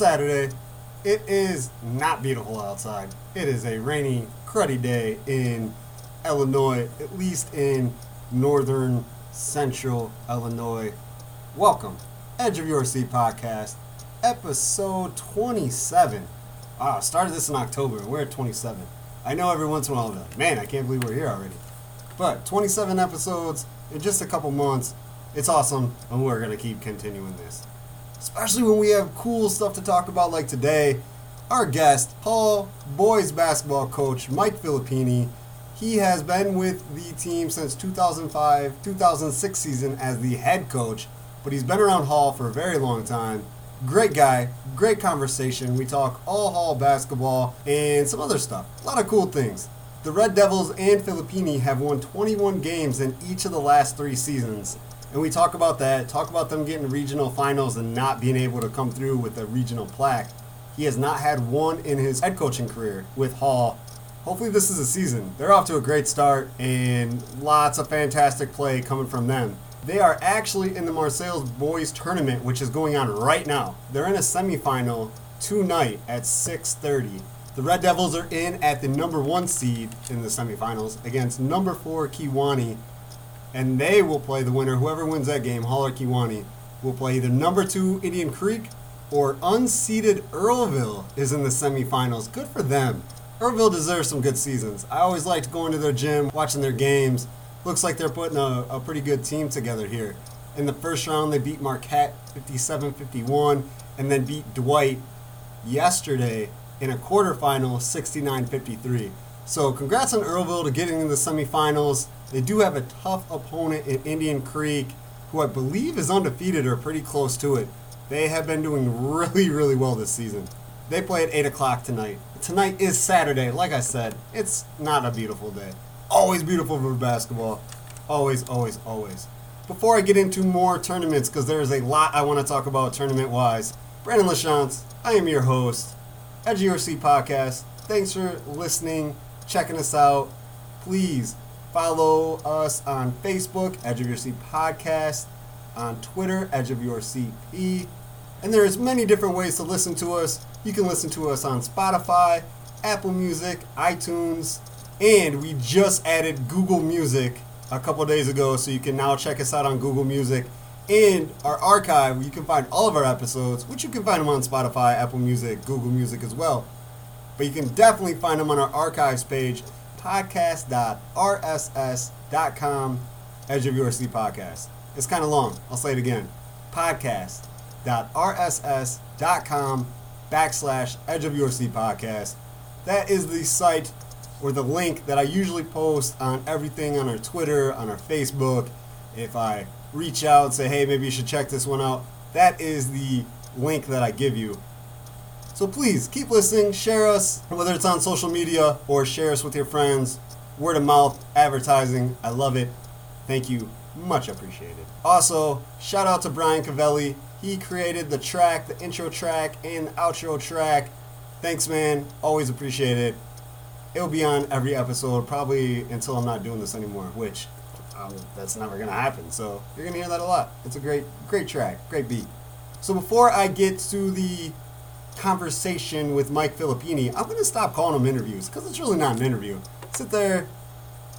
Saturday. It is not beautiful outside. It is a rainy, cruddy day in Illinois, at least in northern central Illinois. Welcome, Edge of Your Seat podcast, episode 27. Wow, I started this in October and we're at 27. I know every once in a while, like, man, I can't believe we're here already. But 27 episodes in just a couple months, it's awesome, and we're going to keep continuing this especially when we have cool stuff to talk about like today. Our guest, Hall boys basketball coach Mike Filippini. He has been with the team since 2005 2006 season as the head coach, but he's been around Hall for a very long time. Great guy, great conversation. We talk all Hall basketball and some other stuff. A lot of cool things. The Red Devils and Filippini have won 21 games in each of the last three seasons and we talk about that, talk about them getting regional finals and not being able to come through with a regional plaque. He has not had one in his head coaching career with Hall. Hopefully, this is a season. They're off to a great start and lots of fantastic play coming from them. They are actually in the Marseilles Boys Tournament, which is going on right now. They're in a semifinal tonight at 6:30. The Red Devils are in at the number one seed in the semifinals against number four Kewanee and they will play the winner. Whoever wins that game, Hall or Kewanee, will play either number two Indian Creek or unseeded Earlville is in the semifinals. Good for them. Earlville deserves some good seasons. I always liked going to their gym, watching their games. Looks like they're putting a, a pretty good team together here. In the first round, they beat Marquette 57 51 and then beat Dwight yesterday in a quarterfinal 69 53. So, congrats on Earlville to getting in the semifinals. They do have a tough opponent in Indian Creek, who I believe is undefeated or pretty close to it. They have been doing really, really well this season. They play at 8 o'clock tonight. Tonight is Saturday. Like I said, it's not a beautiful day. Always beautiful for basketball. Always, always, always. Before I get into more tournaments, because there's a lot I want to talk about tournament wise, Brandon LaChance, I am your host, Your Seat Podcast. Thanks for listening, checking us out. Please Follow us on Facebook, Edge of Your Seat Podcast, on Twitter, Edge of Your CP. And there's many different ways to listen to us. You can listen to us on Spotify, Apple Music, iTunes, and we just added Google Music a couple days ago, so you can now check us out on Google Music. And our archive, you can find all of our episodes, which you can find them on Spotify, Apple Music, Google Music as well. But you can definitely find them on our archives page podcast.rss.com Edge of Your Seat Podcast. It's kind of long. I'll say it again. Podcast.rss.com backslash Edge of Your Seat Podcast. That is the site or the link that I usually post on everything on our Twitter, on our Facebook. If I reach out and say, hey, maybe you should check this one out, that is the link that I give you so please keep listening, share us, whether it's on social media or share us with your friends. Word of mouth, advertising, I love it. Thank you, much appreciated. Also, shout out to Brian Cavelli. He created the track, the intro track, and the outro track. Thanks, man. Always appreciate it. It'll be on every episode, probably until I'm not doing this anymore, which um, that's never gonna happen. So you're gonna hear that a lot. It's a great, great track, great beat. So before I get to the conversation with Mike Filippini, I'm going to stop calling them interviews because it's really not an interview. Sit there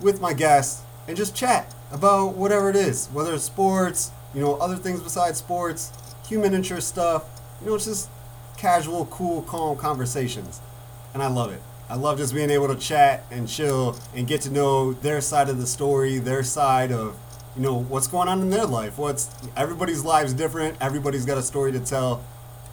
with my guest and just chat about whatever it is, whether it's sports, you know, other things besides sports, human interest stuff. You know, it's just casual, cool, calm conversations. And I love it. I love just being able to chat and chill and get to know their side of the story, their side of, you know, what's going on in their life. What's everybody's lives different. Everybody's got a story to tell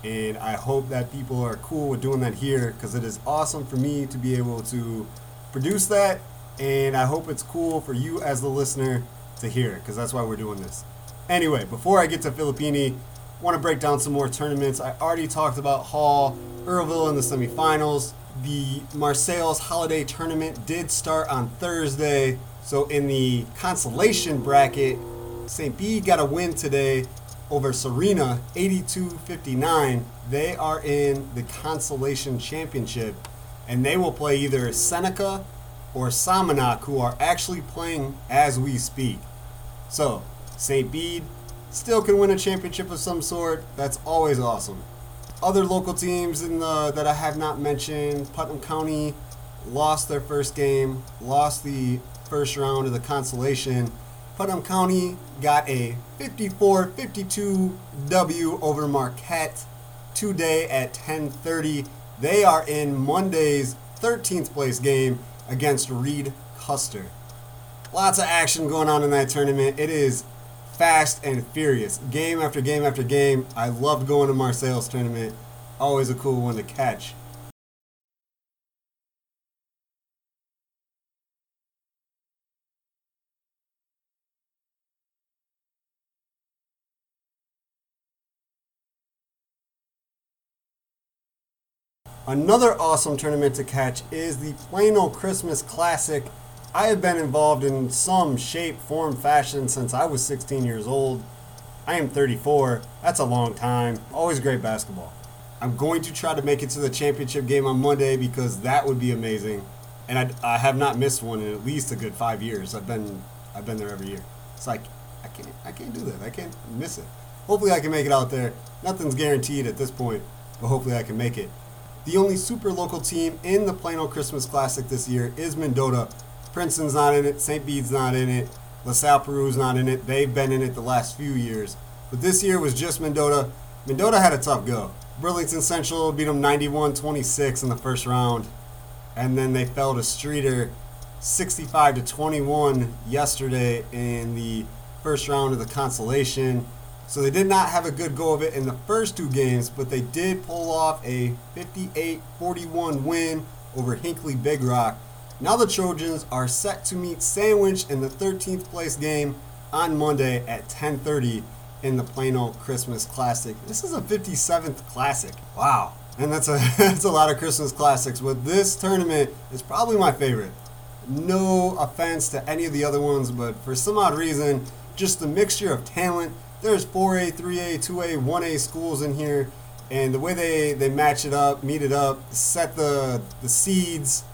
and I hope that people are cool with doing that here because it is awesome for me to be able to produce that, and I hope it's cool for you as the listener to hear because that's why we're doing this. Anyway, before I get to Filippini, want to break down some more tournaments. I already talked about Hall, Earlville in the semifinals. The Marseilles Holiday Tournament did start on Thursday. So in the consolation bracket, St. Bede got a win today over Serena 82-59. They are in the Consolation Championship and they will play either Seneca or Somonauk who are actually playing as we speak. So, St. Bede still can win a championship of some sort. That's always awesome. Other local teams in the that I have not mentioned, Putnam County lost their first game, lost the first round of the consolation. Putnam County got a 54-52 W over Marquette today at 10:30. They are in Monday's 13th place game against Reed Custer. Lots of action going on in that tournament. It is fast and furious. Game after game after game. I loved going to Marseille's tournament. Always a cool one to catch. Another awesome tournament to catch is the Plano Christmas Classic. I have been involved in some shape, form, fashion since I was 16 years old. I am 34. That's a long time. Always great basketball. I'm going to try to make it to the championship game on Monday because that would be amazing. And I, I have not missed one in at least a good five years. I've been I've been there every year. It's like I can't I can't do that. I can't miss it. Hopefully I can make it out there. Nothing's guaranteed at this point, but hopefully I can make it. The only super local team in the Plano Christmas Classic this year is Mendota. Princeton's not in it, St. Bede's not in it, LaSalle Peru's not in it. They've been in it the last few years. But this year was just Mendota. Mendota had a tough go. Burlington Central beat them 91 26 in the first round. And then they fell to Streator 65 to 21 yesterday in the first round of the consolation. So they did not have a good go of it in the first two games, but they did pull off a 58 41 win over Hinckley Big Rock. Now the Trojans are set to meet Sandwich in the 13th place game on Monday at 10:30 in the Plano Christmas Classic. This is a 57th classic. Wow. And that's a that's a lot of Christmas classics, but this tournament is probably my favorite. No offense to any of the other ones, but for some odd reason, just the mixture of talent there's 4A, 3A, 2A, 1A schools in here, and the way they, they match it up, meet it up, set the the seeds,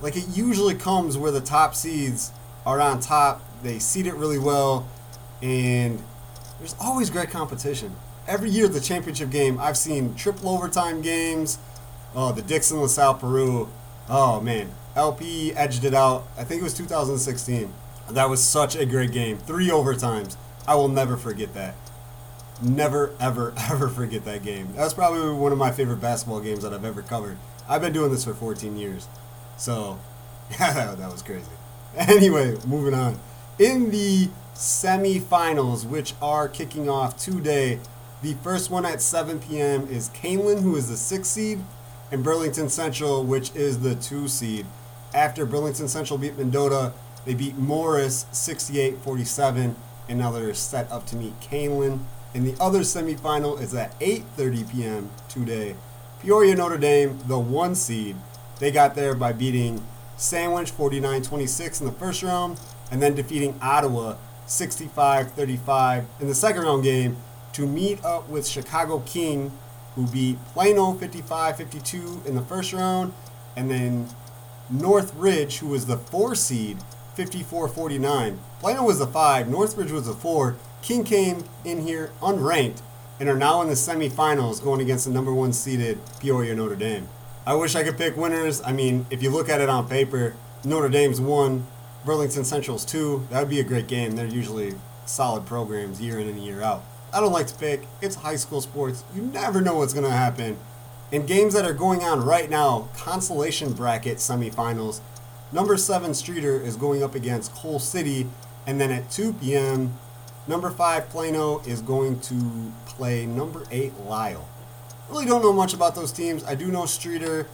like it usually comes where the top seeds are on top. They seed it really well, and there's always great competition. Every year, the championship game, I've seen triple overtime games. Oh, the Dixon LaSalle Peru. Oh man, LP edged it out. I think it was 2016. That was such a great game. Three overtimes. I will never forget that. Never, ever, ever forget that game. That's probably one of my favorite basketball games that I've ever covered. I've been doing this for 14 years. So, that was crazy. Anyway, moving on. In the semifinals, which are kicking off today, the first one at 7 p.m. is Kaneland, who is the sixth seed, and Burlington Central, which is the two seed. After Burlington Central beat Mendota, they beat Morris 68 47 and now they're set up to meet Kaneland. And the other semifinal is at 8:30 p.m. today. Peoria Notre Dame, the one seed, they got there by beating Sandwich 49-26 in the first round, and then defeating Ottawa 65-35 in the second round game to meet up with Chicago King, who beat Plano 55-52 in the first round, and then North Ridge, who was the four seed, 54-49. Plano was a five, Northridge was a four. King came in here unranked and are now in the semifinals going against the number one seeded Peoria Notre Dame. I wish I could pick winners. I mean, if you look at it on paper, Notre Dame's one, Burlington Central's two. That would be a great game. They're usually solid programs year in and year out. I don't like to pick. It's high school sports. You never know what's going to happen. In games that are going on right now, consolation bracket semifinals, Number 7 Streator is going up against Coal City. And then at 2 p.m., number 5 Plano is going to play number 8 Lisle. Really don't know much about those teams. I do know Streator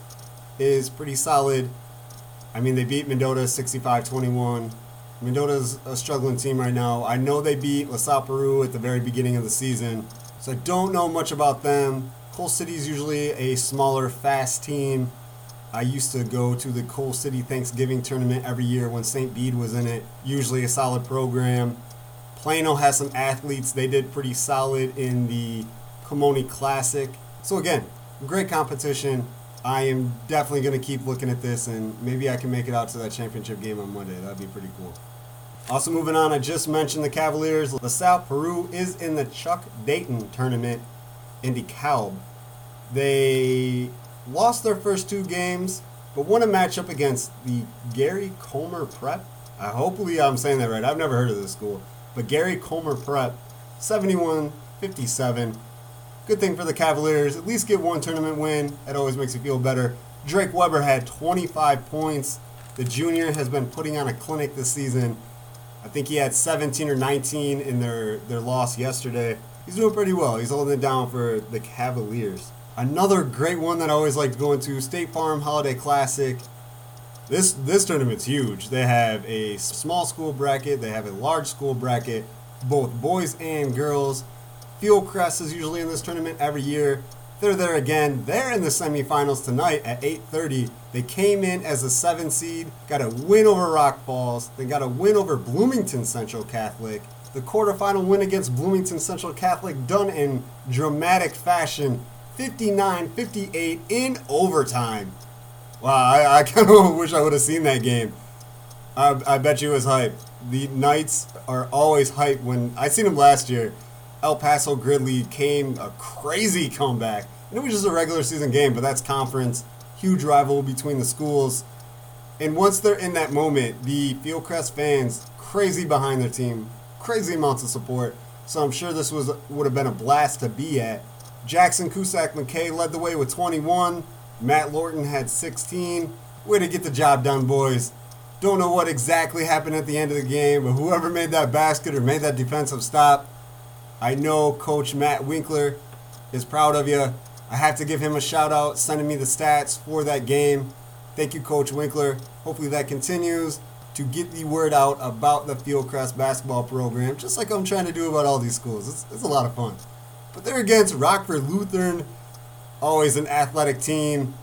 is pretty solid. I mean, they beat Mendota 65 21. Mendota's a struggling team right now. I know they beat LaSalle Peru at the very beginning of the season, so I don't know much about them. City is usually a smaller, fast team. I used to go to the Coal City Thanksgiving tournament every year when St. Bede was in it. Usually a solid program. Plano has some athletes. They did pretty solid in the Colmone Classic. So again, great competition. I am definitely going to keep looking at this, and maybe I can make it out to that championship game on Monday. That'd be pretty cool. Also moving on, I just mentioned the Cavaliers. LaSalle Peru is in the Chuck Dayton tournament in DeKalb. They lost their first two games, but won a matchup against the Gary Comer Prep. Uh, hopefully, I'm saying that right. I've never heard of this school, but Gary Comer Prep, 71 57. Good thing for the Cavaliers. At least get one tournament win. It always makes you feel better. Drake Weber had 25 points. The junior has been putting on a clinic this season. I think he had 17 or 19 in their, their loss yesterday. He's doing pretty well. He's holding it down for the Cavaliers. Another great one that I always like going to State Farm Holiday Classic. This this tournament's huge. They have a small school bracket, they have a large school bracket, both boys and girls. Fieldcrest is usually in this tournament every year. They're there again. They're in the semifinals tonight at 8:30. They came in as a seven seed, got a win over Rock Falls. They got a win over Bloomington Central Catholic. The quarterfinal win against Bloomington Central Catholic done in dramatic fashion 59 58 in overtime. Wow, I, I kind of wish I would have seen that game. I, I bet you it was hype. The Knights are always hype when I seen them last year. El Paso Gridley came a crazy comeback. And it was just a regular season game, but that's conference. Huge rival between the schools. And once they're in that moment, the Fieldcrest fans crazy behind their team, crazy amounts of support. So I'm sure this was would have been a blast to be at. Jackson Cusack McKay led the way with 21. Matt Lorton had 16. Way to get the job done, boys. Don't know what exactly happened at the end of the game, but whoever made that basket or made that defensive stop, I know Coach Matt Winkler is proud of you. I have to give him a shout out, sending me the stats for that game. Thank you, Coach Winkler. Hopefully that continues to get the word out about the Fieldcrest basketball program, just like I'm trying to do about all these schools. It's, it's a lot of fun. But they're against Rockford Lutheran, always an athletic team.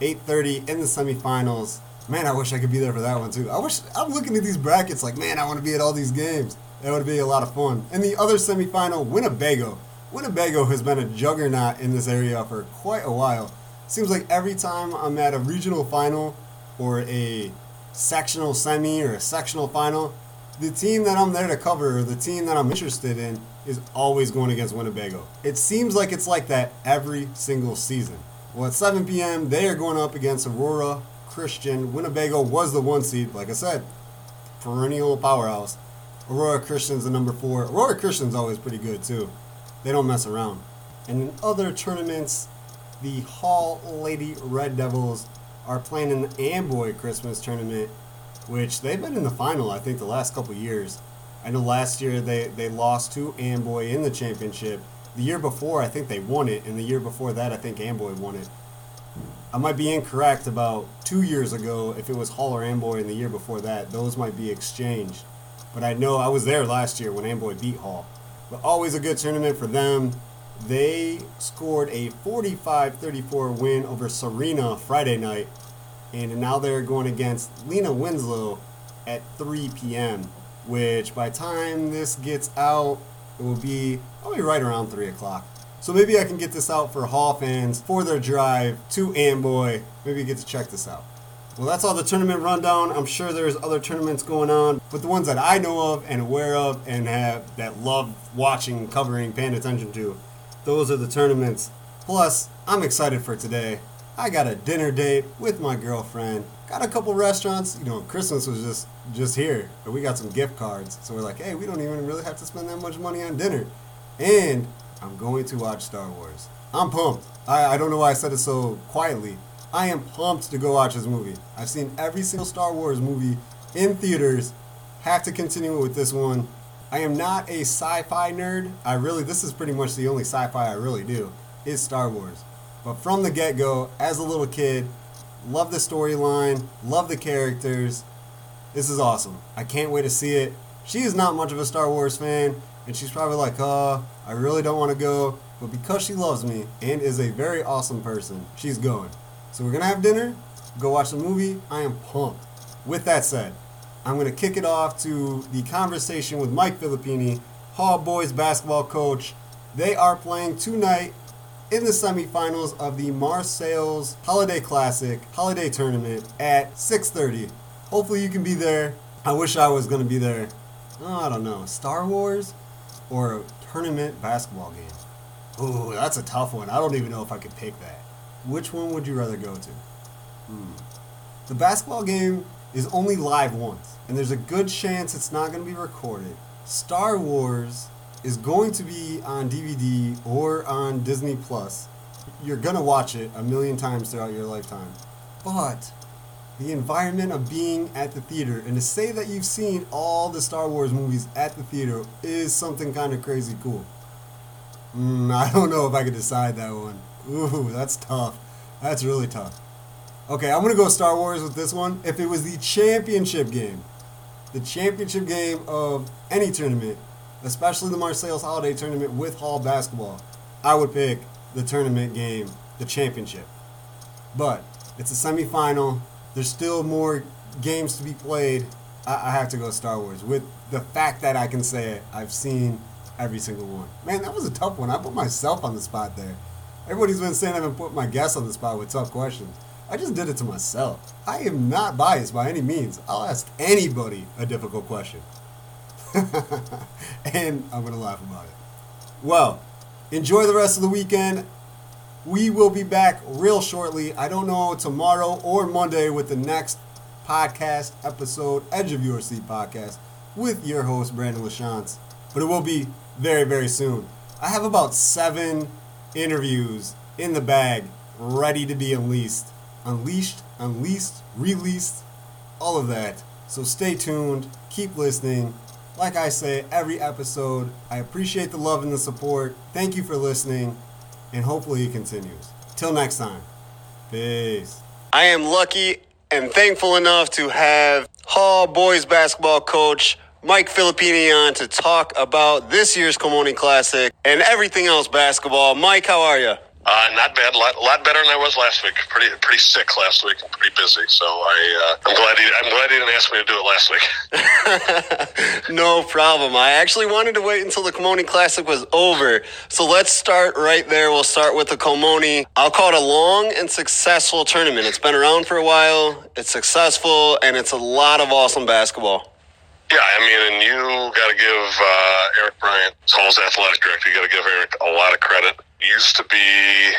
8:30 in the semifinals. Man, I wish I could be there for that one too. I wish I'm looking at these brackets like, man, I want to be at all these games. That would be a lot of fun. And the other semifinal, Winnebago. Winnebago has been a juggernaut in this area for quite a while. Seems like every time I'm at a regional final or a sectional semi or a sectional final, the team that I'm there to cover or the team that I'm interested in is always going against Winnebago. It seems like it's like that every single season. Well, at 7 p.m., they are going up against Aurora Christian. Winnebago was the one seed, like I said, perennial powerhouse. Aurora Christian's the number four. Aurora Christian's always pretty good, too. They don't mess around. And in other tournaments, the Hall Lady Red Devils are playing in the Amboy Christmas tournament, which they've been in the final, I think, the last couple years. I know last year they, they lost to Amboy in the championship. The year before, I think they won it, and the year before that, I think Amboy won it. I might be incorrect about two years ago if it was Hall or Amboy, and the year before that, those might be exchanged. But I know I was there last year when Amboy beat Hall. But always a good tournament for them. They scored a 45 34 win over Serena Friday night, and now they're going against Lena Winslow at 3 p.m which by time this gets out, it will be probably right around 3 o'clock. So maybe I can get this out for Hall fans for their drive to Amboy. Maybe get to check this out. Well, that's all the tournament rundown. I'm sure there's other tournaments going on, but the ones that I know of and aware of and have that love watching, covering, paying attention to, those are the tournaments. Plus, I'm excited for today. I got a dinner date with my girlfriend. Got a couple restaurants. You know, Christmas was just just here, and we got some gift cards. So we're like, hey, we don't even really have to spend that much money on dinner. And I'm going to watch Star Wars. I'm pumped. I, I don't know why I said it so quietly. I am pumped to go watch this movie. I've seen every single Star Wars movie in theaters. Have to continue with this one. I am not a sci-fi nerd. I really this is pretty much the only sci-fi I really do. Is Star Wars. But from the get go, as a little kid, love the storyline, love the characters. This is awesome. I can't wait to see it. She is not much of a Star Wars fan, and she's probably like, uh, I really don't want to go. But because she loves me and is a very awesome person, she's going. So we're going to have dinner, go watch the movie. I am pumped. With that said, I'm going to kick it off to the conversation with Mike Filippini, Hall Boys basketball coach. They are playing tonight in the semifinals of the Marseilles Holiday Classic Holiday Tournament at 6:30. Hopefully you can be there. I wish I was going to be there. Oh, I don't know. Star Wars or a tournament basketball game. Ooh, that's a tough one. I don't even know if I could pick that. Which one would you rather go to? Hmm. The basketball game is only live once, and there's a good chance it's not going to be recorded. Star Wars is going to be on DVD or on Disney Plus. You're to watch it a million times throughout your lifetime. But the environment of being at the theater and to say that you've seen all the Star Wars movies at the theater is something kind of crazy cool. Mm, I don't know if I could decide that one. Ooh, that's tough. That's really tough. Okay, I'm gonna go Star Wars with this one. If it was the championship game, the championship game of any tournament, especially the Marseilles Holiday Tournament with Hall basketball, I would pick the tournament game, the championship. But it's a semifinal. There's still more games to be played. I, I have to go Star Wars with the fact that I can say it. I've seen every single one. Man, that was a tough one. I put myself on the spot there. Everybody's been saying I haven't put my guests on the spot with tough questions. I just did it to myself. I am not biased by any means. I'll ask anybody a difficult question. and I'm going to laugh about it. Well, enjoy the rest of the weekend. We will be back real shortly. I don't know tomorrow or Monday with the next podcast episode, Edge of Your Seat podcast, with your host, Brandon LaChance. But it will be very, very soon. I have about seven interviews in the bag ready to be unleashed. Unleashed, unleashed, released, all of that. So stay tuned, keep listening. Like I say every episode, I appreciate the love and the support. Thank you for listening, and hopefully it continues. Till next time, peace. I am lucky and thankful enough to have Hall boys basketball coach Mike Filippini on to talk about this year's Colmone Classic and everything else basketball. Mike, how are you? Uh, not bad. A lot, lot better than I was last week. Pretty, pretty sick last week. Pretty busy. So I, uh, I'm glad he, I'm glad he didn't ask me to do it last week. no problem. I actually wanted to wait until the Colmone Classic was over. So let's start right there. We'll start with the Colmone. I'll call it a long and successful tournament. It's been around for a while. It's successful, and it's a lot of awesome basketball. Yeah, I mean, and you got to give uh, Eric Bryant, Hall's athletic director, you got to give Eric a lot of credit. Used to be,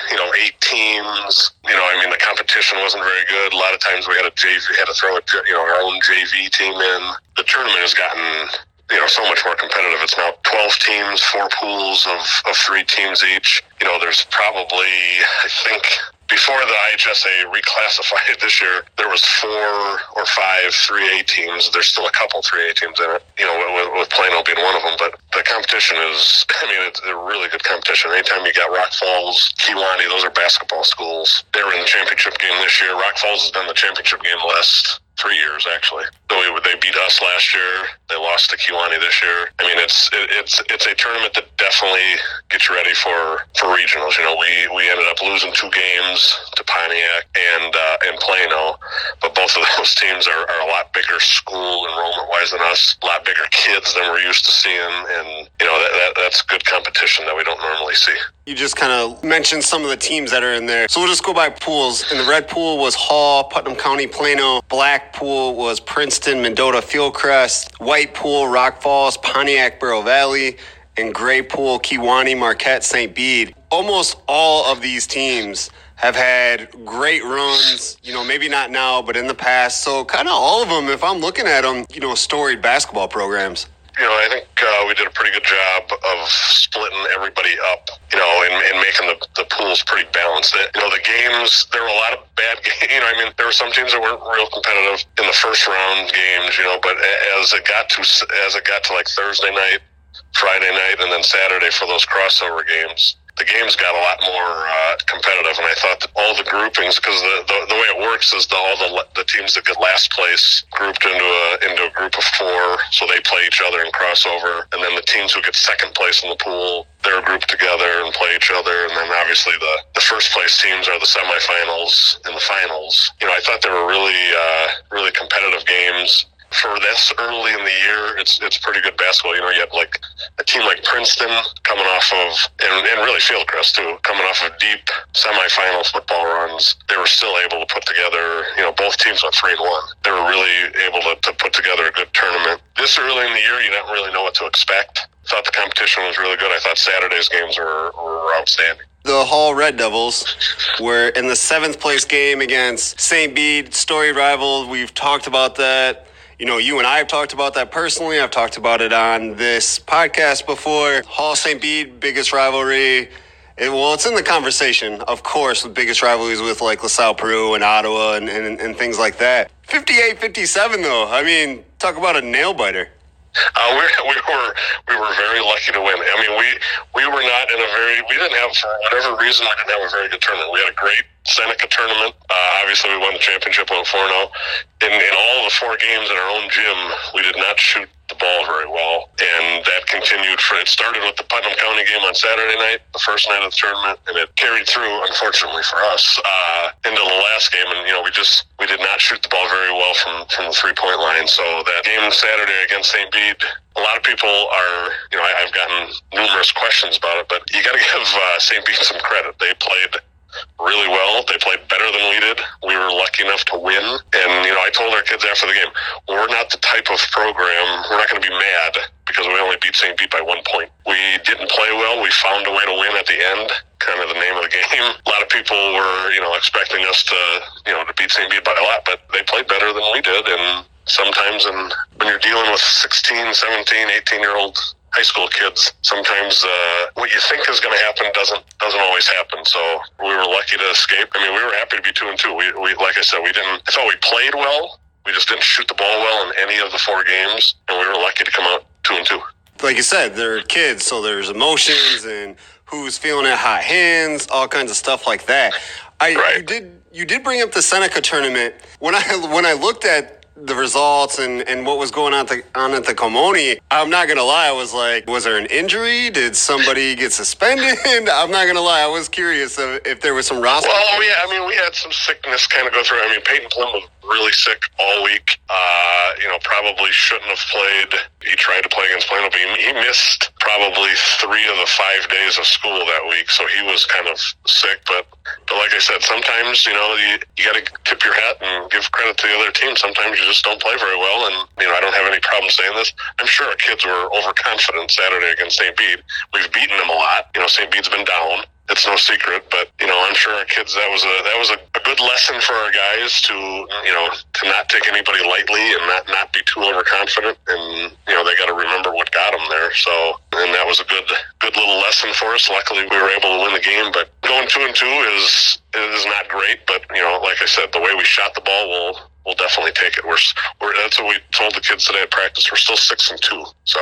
you know, eight teams. You know, I mean, the competition wasn't very good. A lot of times we had a JV, had to throw a, you know, our own JV team in. The tournament has gotten you know so much more competitive. It's now 12 teams, four pools of, of three teams each. You know, there's probably I think before the IHSA reclassified this year, there was four or five 3A teams. There's still a couple 3A teams in it, you know, with, with Plano being one of them. But the competition is, I mean, it's a really good competition. Anytime you got Rock Falls, Kewanee, those are basketball schools. They were in the championship game this year. Rock Falls has done the championship game last three years actually. So we, they beat us last year. They lost to Kewanee this year. I mean, it's it, it's it's a tournament that definitely gets you ready for for regionals. You know, we we ended up losing two games to Pontiac and uh, and Plano, but both of those teams are, are a lot bigger school enrollment wise than us. A lot bigger kids than we're used to seeing, and you know that, that that's good competition that we don't normally see. You just kind of mentioned some of the teams that are in there. So we'll just go by pools. And the red pool was Hall, Putnam County, Plano. Black pool was Princeton, Mendota, Fieldcrest. White pool, Rock Falls, Pontiac, Bureau Valley. And gray pool, Kewanee, Marquette, St. Bede. Almost all of these teams have had great runs, you know, maybe not now, but in the past. So kind of all of them, if I'm looking at them, you know, storied basketball programs you know, I think uh, we did a pretty good job of splitting everybody up, you know, and, and making the, the pools pretty balanced. You know, the games, there were a lot of bad games. You know, I mean, there were some teams that weren't real competitive in the first round games, you know, but as it got to, as it got to like Thursday night, Friday night, and then Saturday for those crossover games, the games got a lot more uh, competitive, and I thought all the groupings, because the, the, the way it works is the, all the the teams that get last place grouped into a into a group of four, so they play each other and crossover, and then the teams who get second place in the pool, they're grouped together and play each other, and then obviously the the first place teams are the semifinals and the finals. You know, I thought they were really uh, really competitive games for this early in the year, it's it's pretty good basketball. You know, you had like a team like Princeton coming off of, and, and really Fieldcrest too, coming off of deep semifinal football runs. They were still able to put together, you know, both teams went three and one. They were really able to, to put together a good tournament. This early in the year, you don't really know what to expect. thought the competition was really good. I thought Saturday's games were, were outstanding. The Hall Red Devils were in the seventh place game against St. Bede, story rival. We've talked about that. You know, you and I have talked about that personally. I've talked about it on this podcast before. Hall St. Bede, biggest rivalry. It, well, it's in the conversation, of course, the biggest rivalries with like LaSalle Peru and Ottawa and, and, and things like that. 58 57, though. I mean, talk about a nail biter. Uh, we, we were we were very lucky to win. I mean, we we were not in a very we didn't have for whatever reason we didn't have a very good tournament. We had a great Seneca tournament. Uh, obviously, we won the championship, went four zero. In in all the four games in our own gym, we did not shoot the ball very well, and that continued for. It started with the Putnam County game on Saturday night, the first night of the tournament, and it carried through, unfortunately for us, uh, into the last game. And you know, we just we did not shoot the ball very well from from the three point line. So that game Saturday against St. Bede, a lot of people are, you know, I, have gotten numerous questions about it, but you got to give uh, St. Bede some credit. They played really well. They played better than we did. We were lucky enough to win. And, you know, I told our kids after the game, we're not the type of program, we're not going to be mad because we only beat St. Bede by one point. We didn't play well. We found a way to win at the end, kind of the name of the game. A lot of people were, you know, expecting us to, you know, to beat St. Bede by a lot, but they played better than we did. And sometimes and when you're dealing with 16, 17, 18 year olds high school kids, sometimes uh, what you think is going to happen doesn't doesn't always happen. So we were lucky to escape. I mean, we were happy to be two and two. We, we like I said, we didn't. I thought we played well. We just didn't shoot the ball well in any of the four games, and we were lucky to come out two and two. Like you said, they're kids, so there's emotions and who's feeling at hot hands, all kinds of stuff like that. I right. you did you did bring up the Seneca tournament when I when I looked at the results and, and what was going on, the, on at the Colmone, I'm not to lie. I was like, was there an injury? Did somebody get suspended? I'm not to lie. I was curious if, if there was some roster. Well, yeah, I mean, we had some sickness kind of go through. I mean, Peyton was really sick all week. Uh, you know, probably shouldn't have played. He tried to play against Plano, but he, he missed probably three of the five days of school that week. So he was kind of sick. But, but like I said, sometimes, you know, you, you got to tip your hat and give credit to the other team. Sometimes you just don't play very well. And, you know, I don't have any problem saying this. I'm sure our kids were overconfident Saturday against St. Bede. We've beaten them a lot. You know, St. Bede's been down it's no secret. But you know, I'm sure our kids that was a that was a, a, good lesson for our guys to you know to not take anybody lightly and not not be too overconfident. And you know, they got to remember what got them there. So, and that was a good good little lesson for us. Luckily, we were able to win the game. But going two and two is is not great. But you know, like I said, the way we shot the ball will we'll definitely take it. We're, we're that's what we told the kids today at practice. We're still six and two, so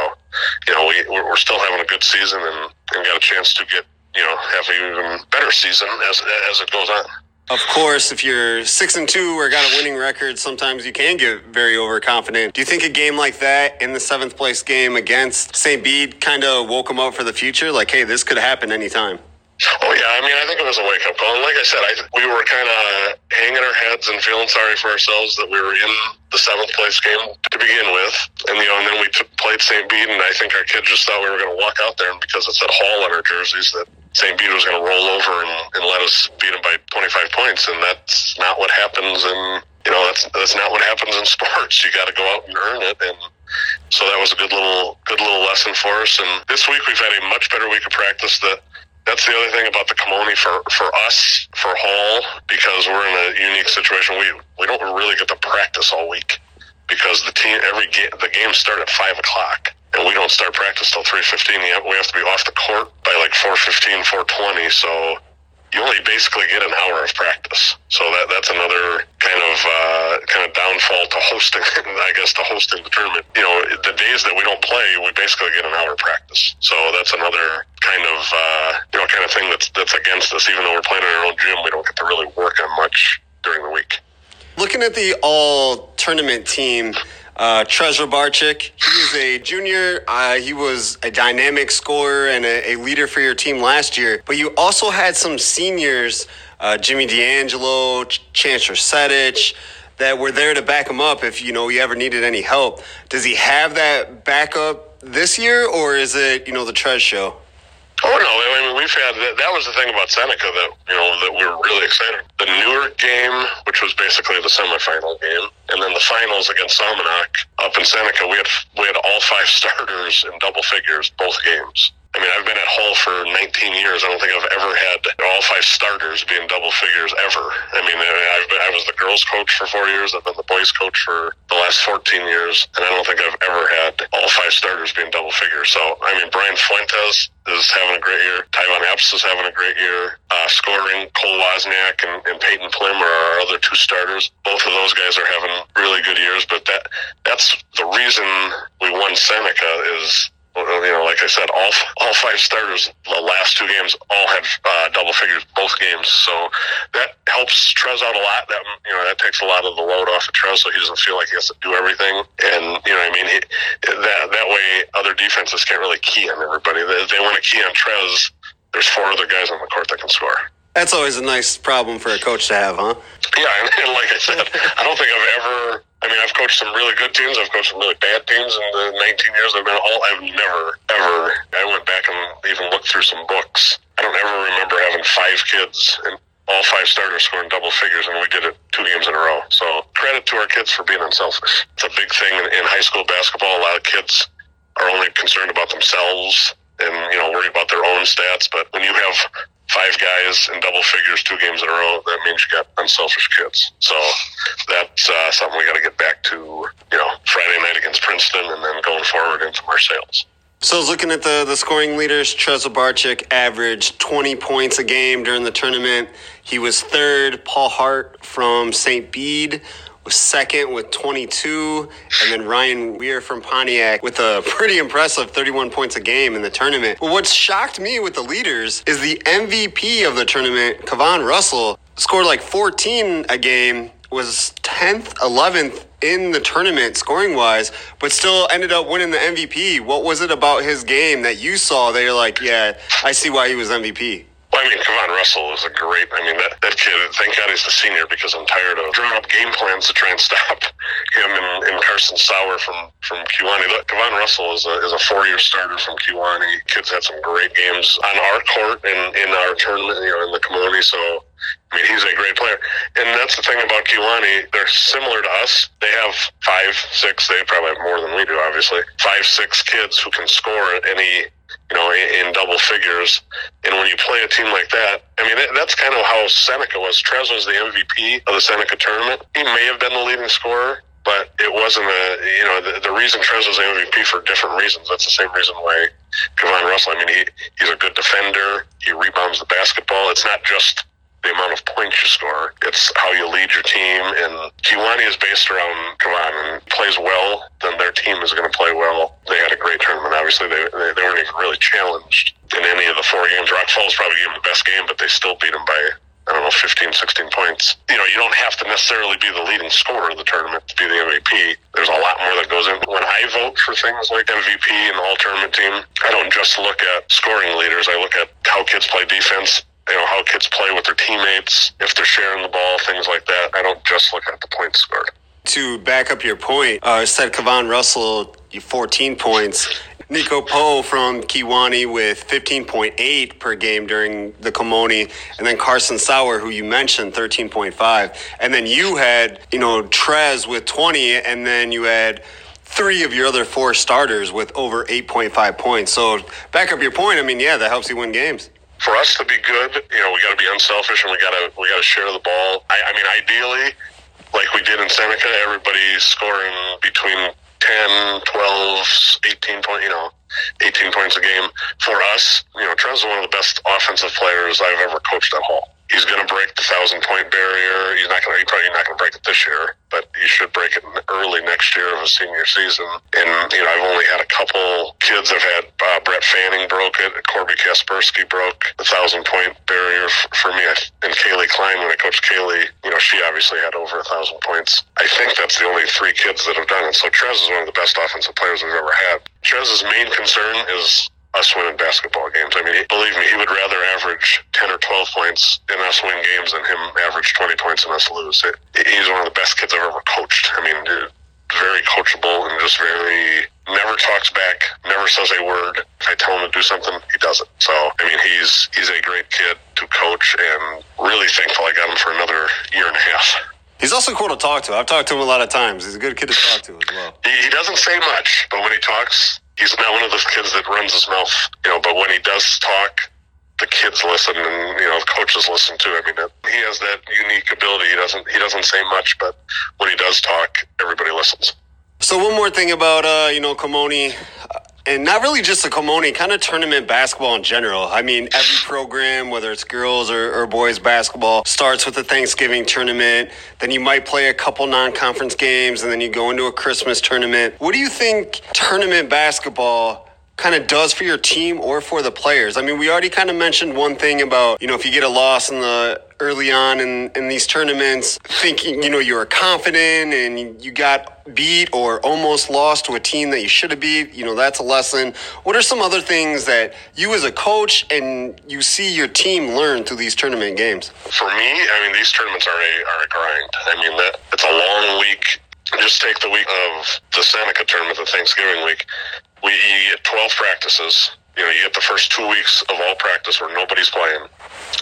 you know we we're, we're still having a good season and, and got a chance to get you know have an even better season as as it goes on. Of course, if you're six and two or got a winning record, sometimes you can get very overconfident. Do you think a game like that in the seventh place game against St. Bede kind of woke them up for the future? Like, hey, this could happen anytime. Oh yeah, I mean, I think it was a wake up call. And like I said, I, we were kind of hanging our heads and feeling sorry for ourselves that we were in the seventh place game to begin with, and you know, and then we t- played St. Bede, and I think our kids just thought we were going to walk out there, and because it said Hall on our jerseys, that St. Bede was going to roll over and, and let us beat them by 25 points, and that's not what happens. And you know, that's that's not what happens in sports. You got to go out and earn it, and so that was a good little good little lesson for us. And this week we've had a much better week of practice. That that's the other thing about the Colmone for for us for Hall because we're in a unique situation. We we don't really get to practice all week because the team every game the games start at five o'clock and we don't start practice till 3.15 we have to be off the court by like 4.15 4.20 so you only basically get an hour of practice. So that that's another kind of uh, kind of downfall to hosting i guess to hosting the tournament. You know the days that we don't play we basically get an hour of practice. So that's another kind of uh, you know kind of thing that's that's against us. Even though we're playing in our own gym we don't get to really work on much during the week. Looking at the all tournament team uh, Treasure Barczyk, he is a junior. Uh, he was a dynamic scorer and a, a, leader for your team last year. But you also had some seniors, uh, Jimmy D'Angelo, Ch- Chancellor Sedich, that were there to back him up if you know he ever needed any help. Does he have that backup this year, or is it you know the Trez show? Oh no! I mean, we've had that, that was the thing about Seneca that you know that we were really excited. The Newark game, which was basically the semifinal game, and then the finals against Somonauk up in Seneca, we had we had all five starters in double figures both games. I mean, I've been at Hall for 19 years. I don't think I've ever had all five starters being double figures ever. I mean, I've been, I was the girls' coach for four years. I've been the boys' coach for the last 14 years, and I don't think I've ever had all five starters being double figures. So, I mean, Brian Fuentes is having a great year. Tyvon Epps is having a great year. Uh, scoring, Cole Wozniak and, and Peyton Plim are our other two starters. Both of those guys are having really good years, but that that's the reason we won Seneca is you know, like I said, all all five starters the last two games all had uh, double figures both games. So that helps Trez out a lot. That you know that takes a lot of the load off of Trez, so he doesn't feel like he has to do everything. And you know, I mean, he, that that way other defenses can't really key on everybody. They, they want to key on Trez. There's four other guys on the court that can score. That's always a nice problem for a coach to have, huh? Yeah, and, and like I said, I don't think I've ever I mean, I've coached some really good teams. I've coached some really bad teams in the 19 years I've been all. I've never, ever. I went back and even looked through some books. I don't ever remember having five kids and all five starters scoring double figures, and we did it two games in a row. So credit to our kids for being unselfish. It's a big thing in, in high school basketball. A lot of kids are only concerned about themselves and you know worry about their own stats. But when you have five guys in double figures two games in a row, that means you got unselfish kids. So that's uh, something we got to get back to, you know, Friday night against Princeton and then going forward into Marseilles. So I was looking at the, the scoring leaders. Trez Barczyk averaged 20 points a game during the tournament. He was third. Paul Hart from St. Bede was second with 22, and then Ryan Weir from Pontiac with a pretty impressive 31 points a game in the tournament. But what shocked me with the leaders is the MVP of the tournament, Kevon Russell, scored like 14 a game, was 10th, 11th in the tournament scoring wise, but still ended up winning the MVP. What was it about his game that you saw that you're like, yeah, I see why he was MVP? Well, I mean, Kevon Russell is a great. I mean, that, that kid. Thank God he's the senior because I'm tired of drawing up game plans to try and stop him and, and Carson Sauer from from Kewanee. Look, Kevon Russell is a is a four year starter from Kewanee. Kids had some great games on our court and in our tournament, you know, in the Colmone. So I mean, he's a great player. And that's the thing about Kewanee. They're similar to us. They have five, six, they probably have more than we do, obviously. Five, six kids who can score at any you know, in, in, double figures. And when you play a team like that, I mean, that's kind of how Seneca was. Trez was the MVP of the Seneca tournament. He may have been the leading scorer, but it wasn't a, you know, the, the reason Trez was the MVP for different reasons. That's the same reason why Kevon Russell, I mean, he, he's a good defender. He rebounds the basketball. It's not just the amount of points you score. It's how you lead your team. And Kewanee is based around Kevon and plays well, then their team is going to play well. They had a great tournament. Obviously, they, they, they weren't even really challenged in any of the four games. Rock Falls probably gave them the best game, but they still beat them by I don't know, 15, 16 points. You know, you don't have to necessarily be the leading scorer of the tournament to be the MVP. There's a lot more that goes in. When I vote for things like MVP and all tournament team, I don't just look at scoring leaders. I look at how kids play defense you know how kids play with their teammates, if they're sharing the ball, things like that. I don't just look at the points scored. To back up your point, uh, said Kevon Russell, 14 points. Nico Poe from Kewanee with 15.8 per game during the Colmone, and then Carson Sauer, who you mentioned, 13.5. And then you had, you know, Trez with 20, and then you had three of your other four starters with over 8.5 points. So back up your point, I mean, yeah, that helps you win games for us to be good, you know, we got to be unselfish and we got to we got to share the ball. I, I mean, ideally, like we did in Seneca, everybody scoring between 10, 12, 18 point, you know, 18 points a game. For us, you know, Trez is one of the best offensive players I've ever coached at Hall he's going to break the thousand point barrier. He's not going to, probably not going to break it this year, but he should break it early next year of a senior season. And, you know, I've only had a couple kids. I've had uh, Brett Fanning broke it. Corby Kaspersky broke the thousand point barrier for me. And Kaylee Klein, when I coached Kaylee, you know, she obviously had over a thousand points. I think that's the only three kids that have done it. So Trez is one of the best offensive players we've ever had. Trez's main concern is us winning basketball games. I mean, believe me, he would rather average 10 or 12 points in us win games than him average 20 points and us lose. It, he's one of the best kids I've ever coached. I mean, dude, very coachable and just very never talks back, never says a word. If I tell him to do something, he does it. So, I mean, he's he's a great kid to coach, and really thankful I got him for another year and a half. He's also cool to talk to. I've talked to him a lot of times. He's a good kid to talk to as well. He, he doesn't say much, but when he talks, he's not one of those kids that runs his mouth. You know, but when he does talk, the kids listen and you know the coaches listen too. I mean, he has that unique ability. He doesn't he doesn't say much, but when he does talk, everybody listens. So one more thing about uh, you know Colmone, uh, and not really just the Colmone, kind of tournament basketball in general. I mean, every program, whether it's girls or, or boys basketball, starts with a Thanksgiving tournament. Then you might play a couple non-conference games, and then you go into a Christmas tournament. What do you think tournament basketball? Kind of does for your team or for the players. I mean, we already kind of mentioned one thing about, you know, if you get a loss in the early on in, in these tournaments, thinking, you know, you were confident and you got beat or almost lost to a team that you should have beat, you know, that's a lesson. What are some other things that you as a coach and you see your team learn through these tournament games? For me, I mean, these tournaments are a, are a grind. I mean, that it's a long week. Just take the week of the Seneca tournament, the Thanksgiving week we you get 12 practices. You know, you get the first two weeks of all practice where nobody's playing.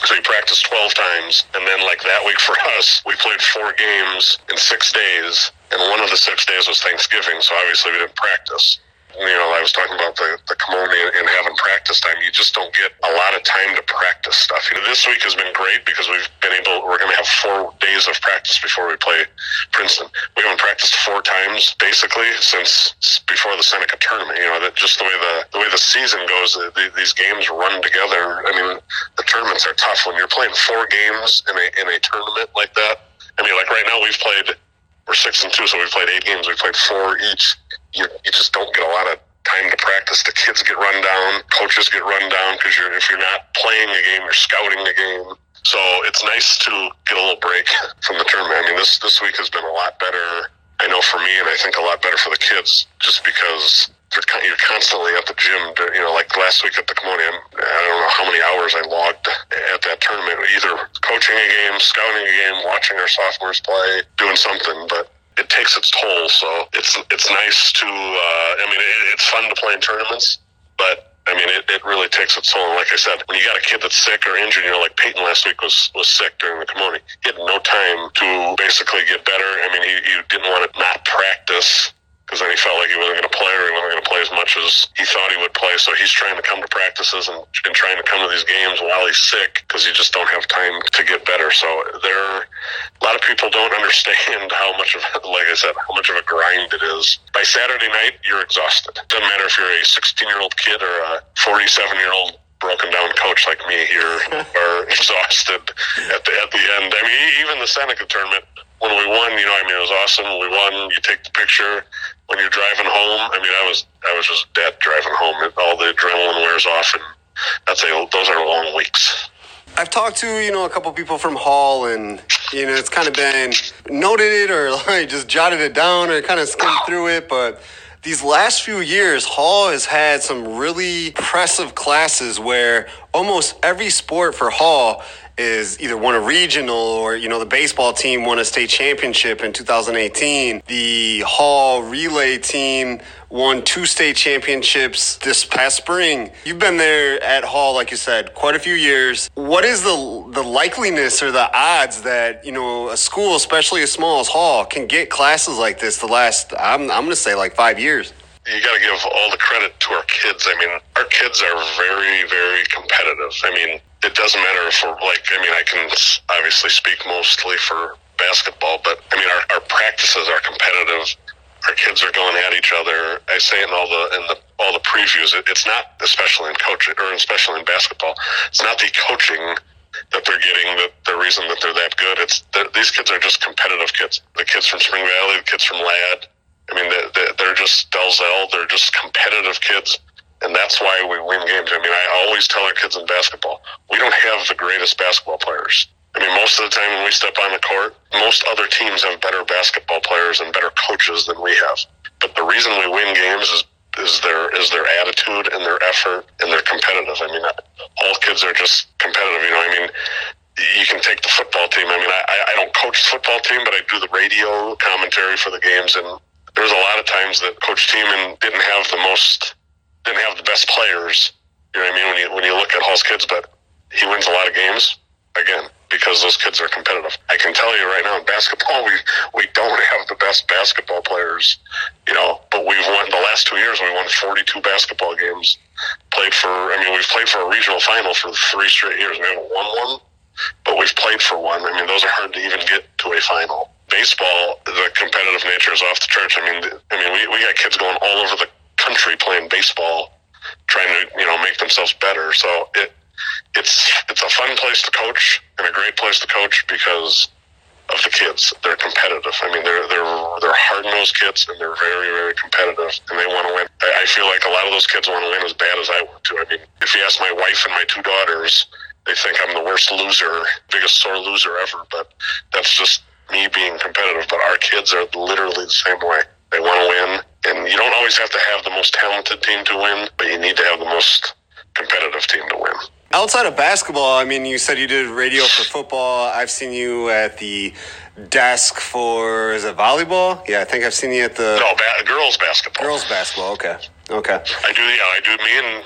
So you practice 12 times. And then, like that week for us, we played four games in six days. And one of the six days was Thanksgiving. So obviously we didn't practice you know, I was talking about the, the Colmone and having practice time. You just don't get a lot of time to practice stuff. You know, this week has been great because we've been able, we're going to have four days of practice before we play Princeton. We haven't practiced four times basically since before the Seneca tournament. You know, that just the way the, the way the season goes, the, the, these games run together. I mean, the tournaments are tough when you're playing four games in a, in a tournament like that. I mean, like right now we've played, we're six and two, so we've played eight games. We've played four each you, you just don't get a lot of time to practice. The kids get run down, coaches get run down because you're if you're not playing a game, you're scouting a game. So it's nice to get a little break from the tournament. I mean, this this week has been a lot better. I know for me, and I think a lot better for the kids, just because you're, constantly at the gym. You know, like last week at the Colmone, I don't know how many hours I logged at that tournament, either coaching a game, scouting a game, watching our sophomores play, doing something. But it takes its toll. So it's it's nice to. Uh, I mean, it, it's fun to play in tournaments, but I mean, it, it really takes its toll. And like I said, when you got a kid that's sick or injured, you know, like Peyton last week was was sick during the Colmone. He had no time to basically get better. I mean, he, he didn't want to not practice because then he felt like he wasn't going to play or he wasn't going to play as much as he thought he would play. So he's trying to come to practices and, and trying to come to these games while he's sick because you just don't have time to get better. So there, are, a lot of people don't understand how much of, like I said, how much of a grind it is. By Saturday night, you're exhausted. Doesn't matter if you're a 16 year old kid or a 47 year old broken down coach like me here are exhausted at the at the end. I mean, even the Seneca tournament when we won, you know, I mean, it was awesome. We won. You take the picture when you're driving home. I mean, I was I was just dead driving home. All the adrenaline wears off, and that's a those are long weeks. I've talked to you know a couple people from Hall, and you know it's kind of been noted it or like just jotted it down or kind of skimmed through it, but these last few years, Hall has had some really impressive classes where almost every sport for Hall is either won a regional or you know the baseball team won a state championship in 2018 the hall relay team won two state championships this past spring. You've been there at hall like you said quite a few years. What is the the likeliness or the odds that you know a school especially as small as hall can get classes like this the last i'm, I'm to say like five years you got to give all the credit to our kids. I mean, our kids are very, very competitive. I mean, it doesn't matter if we're like, I mean, I can obviously speak mostly for basketball, but I mean, our, our practices are competitive. Our kids are going at each other. I say in all the in the all the previews, it, it's not especially in coaching or especially in basketball. It's not the coaching that they're getting that the reason that they're that good. It's these kids are just competitive kids. The kids from Spring Valley, the kids from Ladd. I mean, they, they're just Dalzell. They're just competitive kids and that's why we win games. I mean, I always tell our kids in basketball, we don't have the greatest basketball players. I mean, most of the time when we step on the court, most other teams have better basketball players and better coaches than we have. But the reason we win games is is their is their attitude and their effort and they're competitive. I mean, uh, all kids are just competitive. You know, I mean, you can take the football team. I mean, I, I don't coach the football team, but I do the radio commentary for the games, and there's a lot of times that Coach Tiemann didn't have the most, didn't have the best players. You know what I mean? When you when you look at Hall's kids, but he wins a lot of games again because those kids are competitive. I can tell you right now in basketball, we we don't have the best basketball players, you know, but we've won the last two years. We won 42 basketball games. Played for, I mean, we've played for a regional final for three straight years. We haven't won one, but we've played for one. I mean, those are hard to even get to a final. Baseball, the competitive nature is off the charts. I mean, I mean, we, we got kids going all over the country playing baseball, trying to you know make themselves better. So it it's it's a fun place to coach and a great place to coach because of the kids. They're competitive. I mean, they're they're they're hard nosed kids and they're very very competitive and they want to win. I, I feel like a lot of those kids want to win as bad as I want to. I mean, if you ask my wife and my two daughters, they think I'm the worst loser, biggest sore loser ever. But that's just me being competitive. But our kids are literally the same way. They want to win, and you don't always have to have the most talented team to win, but you need to have the most competitive team to win. Outside of basketball, I mean, you said you did radio for football. I've seen you at the desk for is it volleyball? Yeah, I think I've seen you at the No, ba- girls basketball. girls basketball. Okay, okay. I do. Yeah, I do. Me and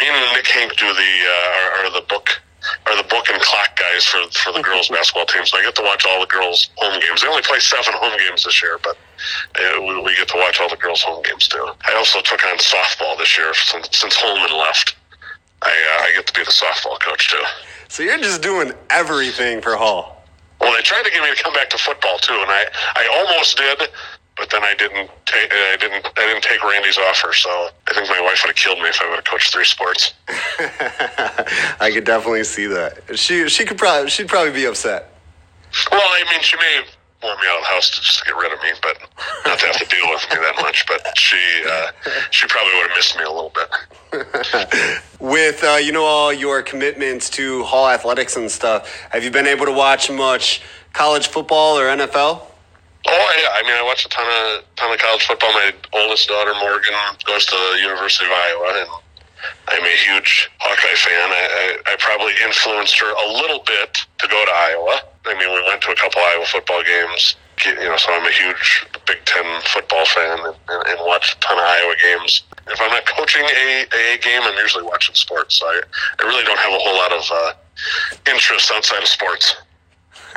me and Nick Hank do the uh, are, are the book are the book and clock guys for for the girls basketball team. So I get to watch all the girls home games. They only play seven home games this year, but uh, we, we get to watch all the girls home games too. I also took on softball this year since since Holman left. I uh, I get to be the softball coach too. So you're just doing everything for Hall. Well, they tried to get me to come back to football too, and I, I almost did, but then I didn't take I didn't I didn't take Randy's offer. So I think my wife would have killed me if I would have coached three sports. I could definitely see that. She she could probably she'd probably be upset. Well, I mean, she may have wanted me out of the house to just get rid of me, but not to have to deal with me that much. But she uh, she probably would have missed me a little bit. With uh, you know all your commitments to Hall athletics and stuff, have you been able to watch much college football or NFL? Oh yeah, I mean, I watch a ton of ton of college football. My oldest daughter Morgan goes to the University of Iowa, and I'm a huge Hawkeye fan. I, I, I probably influenced her a little bit to go to Iowa. I mean, we went to a couple Iowa football games. You know, so I'm a huge Big Ten football fan and, and, and watch a ton of Iowa games. If I'm not coaching a, a game, I'm usually watching sports. So I, I really don't have a whole lot of uh, interest outside of sports.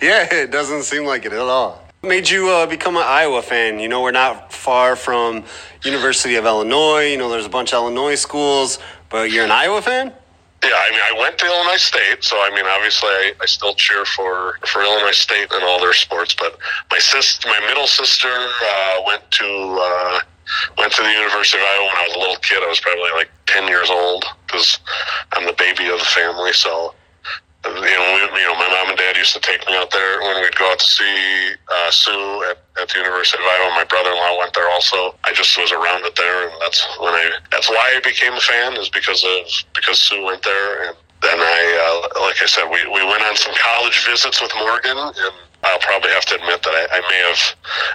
yeah, it doesn't seem like it at all. Made you uh, become an Iowa fan? You know, we're not far from University of Illinois. You know, there's a bunch of Illinois schools, but you're an Iowa fan? Yeah, I mean, I went to Illinois State, so I mean, obviously, I, I still cheer for for Illinois State and all their sports. But my sis, my middle sister, uh, went to uh, went to the University of Iowa when I was a little kid. I was probably like ten years old because I'm the baby of the family. So, you know, we, you know, my mom and dad used to take me out there when we'd go out to see uh, Sue at, at the University of Iowa. My brother-in-law went there also. I just was around it there, and that's when I. That's why I became a fan is because of because Sue went there, and then I, uh, like I said, we we went on some college visits with Morgan, and I'll probably have to admit that I, I may have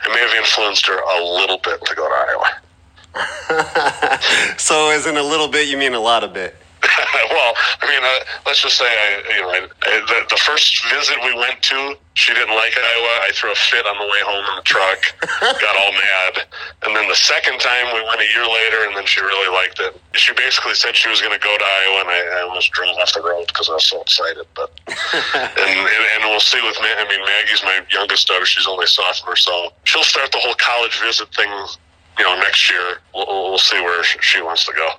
I may have influenced her a little bit to go to Iowa. so, as in a little bit, you mean a lot of bit? well, I mean, uh, let's just say, I, you know, I, I, the, the first visit we went to, she didn't like Iowa. I threw a fit on the way home in the truck, got all mad. And then the second time we went a year later, and then she really liked it. She basically said she was going to go to Iowa, and I, I almost drove off the road because I was so excited. But and, and, and we'll see with Ma- I mean, Maggie's my youngest daughter. She's only a sophomore, so she'll start the whole college visit thing. You know, next year we'll, we'll see where she wants to go.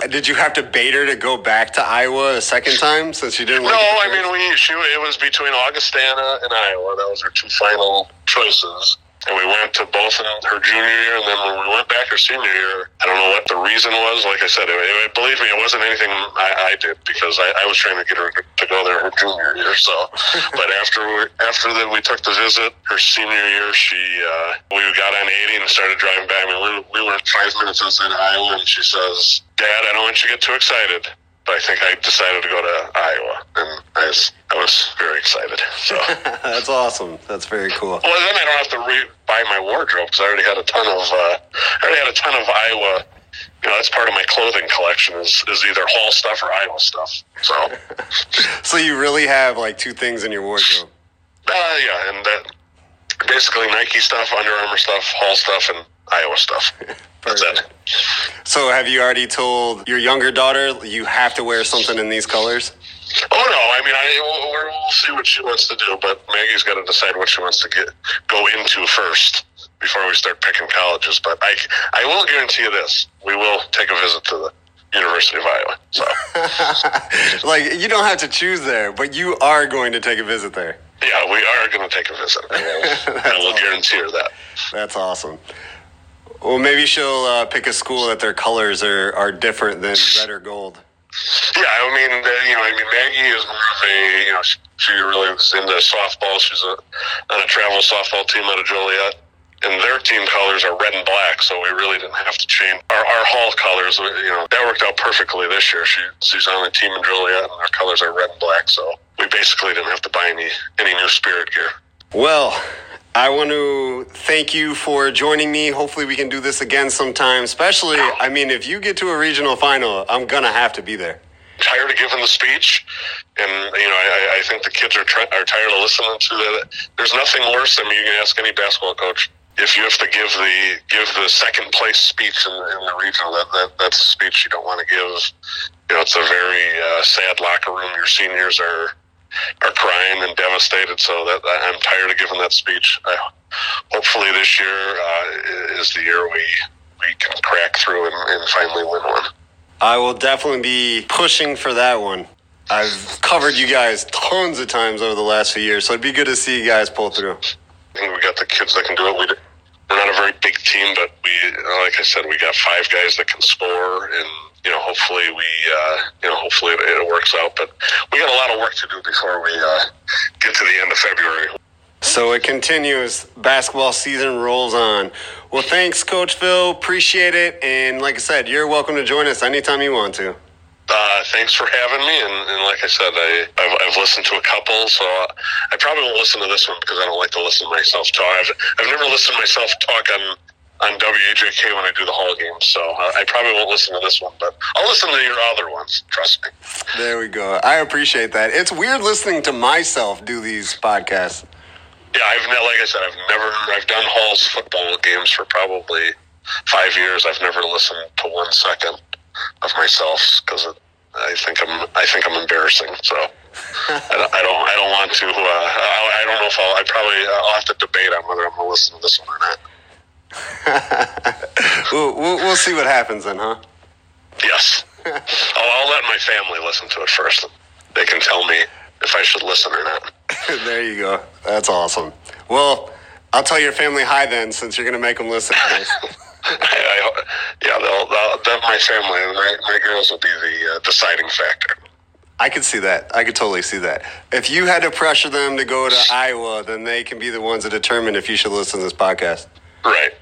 Did you have to bait her to go back to Iowa a second time since you didn't? No, I mean we she it was between Augustana and Iowa. That was her two final choices. And we went to both her junior year, and then when we went back her senior year, I don't know what the reason was. Like I said, it, it, believe me, it wasn't anything I, I did because I, I was trying to get her to go there her junior year. So, but after we, after that we took the visit her senior year, she uh, we got on 80 and started driving back. I mean, we, we were five minutes outside Iowa, and she says, "Dad, I don't want you to get too excited." But I think I decided to go to Iowa, and I I was very excited. So That's awesome. That's very cool. well, then I don't have to re- buy my wardrobe because I already had a ton of uh, I already had a ton of Iowa. You know, that's part of my clothing collection is, is either Hall stuff or Iowa stuff. So, uh, So you really have like two things in your wardrobe. yeah, and that basically Nike stuff, Under Armour stuff, Hall stuff, and Iowa stuff. That's it. So, have you already told your younger daughter you have to wear something in these colors? Oh no! I mean, I we'll, we'll see what she wants to do, but Maggie's got to decide what she wants to get go into first before we start picking colleges. But I I will guarantee you this: we will take a visit to the University of Iowa. So like, you don't have to choose there, but you are going to take a visit there. yeah, we are going to take a visit. I will, guarantee her that. That's awesome. Well, maybe she'll uh, pick a school that their colors are, are different than red or gold. Yeah, I mean, uh, you know, I mean, Maggie is more of a, you know, she, really was into softball. She's a, on a travel softball team out of Joliet. And their team colors are red and black, so we really didn't have to change our, our hall colors. uh, You know, that worked out perfectly this year. She, she's on the team in Joliet, and our colors are red and black, so we basically didn't have to buy any any new spirit gear. Well, I want to thank you for joining me. Hopefully, we can do this again sometime. Especially, I mean, if you get to a regional final, I'm gonna have to be there. tired of giving the speech, and you know I, I think the kids are are tired of listening to that. There's nothing worse. I mean, you can ask any basketball coach if you have to give the give the second place speech in, in the regional. That, that that's a speech you don't want to give. You know, it's a very uh, sad locker room. Your seniors are are crying and devastated. So that I'm tired of giving that speech. I, hopefully, this year uh, is the year we we can crack through and, and finally win one. I will definitely be pushing for that one. I've covered you guys tons of times over the last few years, so it'd be good to see you guys pull through. I think we got the kids that can do it. We, we're not a very big team, but we, like I said, we got five guys that can score, and you know, hopefully we, uh, you know, hopefully it, it works out. But we got a lot of work to do before we uh, get to the end of February. So it continues. Basketball season rolls on. Well, thanks, Coach Phil. Appreciate it. And like I said, you're welcome to join us anytime you want to. Uh, thanks for having me, and, and like I said, I, I've, I've listened to a couple, so I probably won't listen to this one because I don't like to listen to myself talk. I've, I've never listened to myself talk on on WAJK when I do the Hall games, so I probably won't listen to this one, but I'll listen to your other ones. Trust me. There we go. I appreciate that. It's weird listening to myself do these podcasts. Yeah, I've like I said, I've never I've done Hall's football games for probably five years. I've never listened to one second of myself because I think I'm I think I'm embarrassing. So I don't I don't, I don't want to. Uh, I, I don't know if I'll. I probably I'll have to debate on whether I'm going to listen to this one or not. We'll, we'll, we'll see what happens then, huh? Yes, I'll, I'll let my family listen to it first. They can tell me if I should listen or not. there you go. That's awesome. Well, I'll tell your family hi then, since you're going to make them listen to this. I, I, yeah, they'll, they'll, they'll, my family and my, my girls will be the uh, deciding factor. I could see that. I could totally see that. If you had to pressure them to go to Iowa, then they can be the ones that determine if you should listen to this podcast. Right.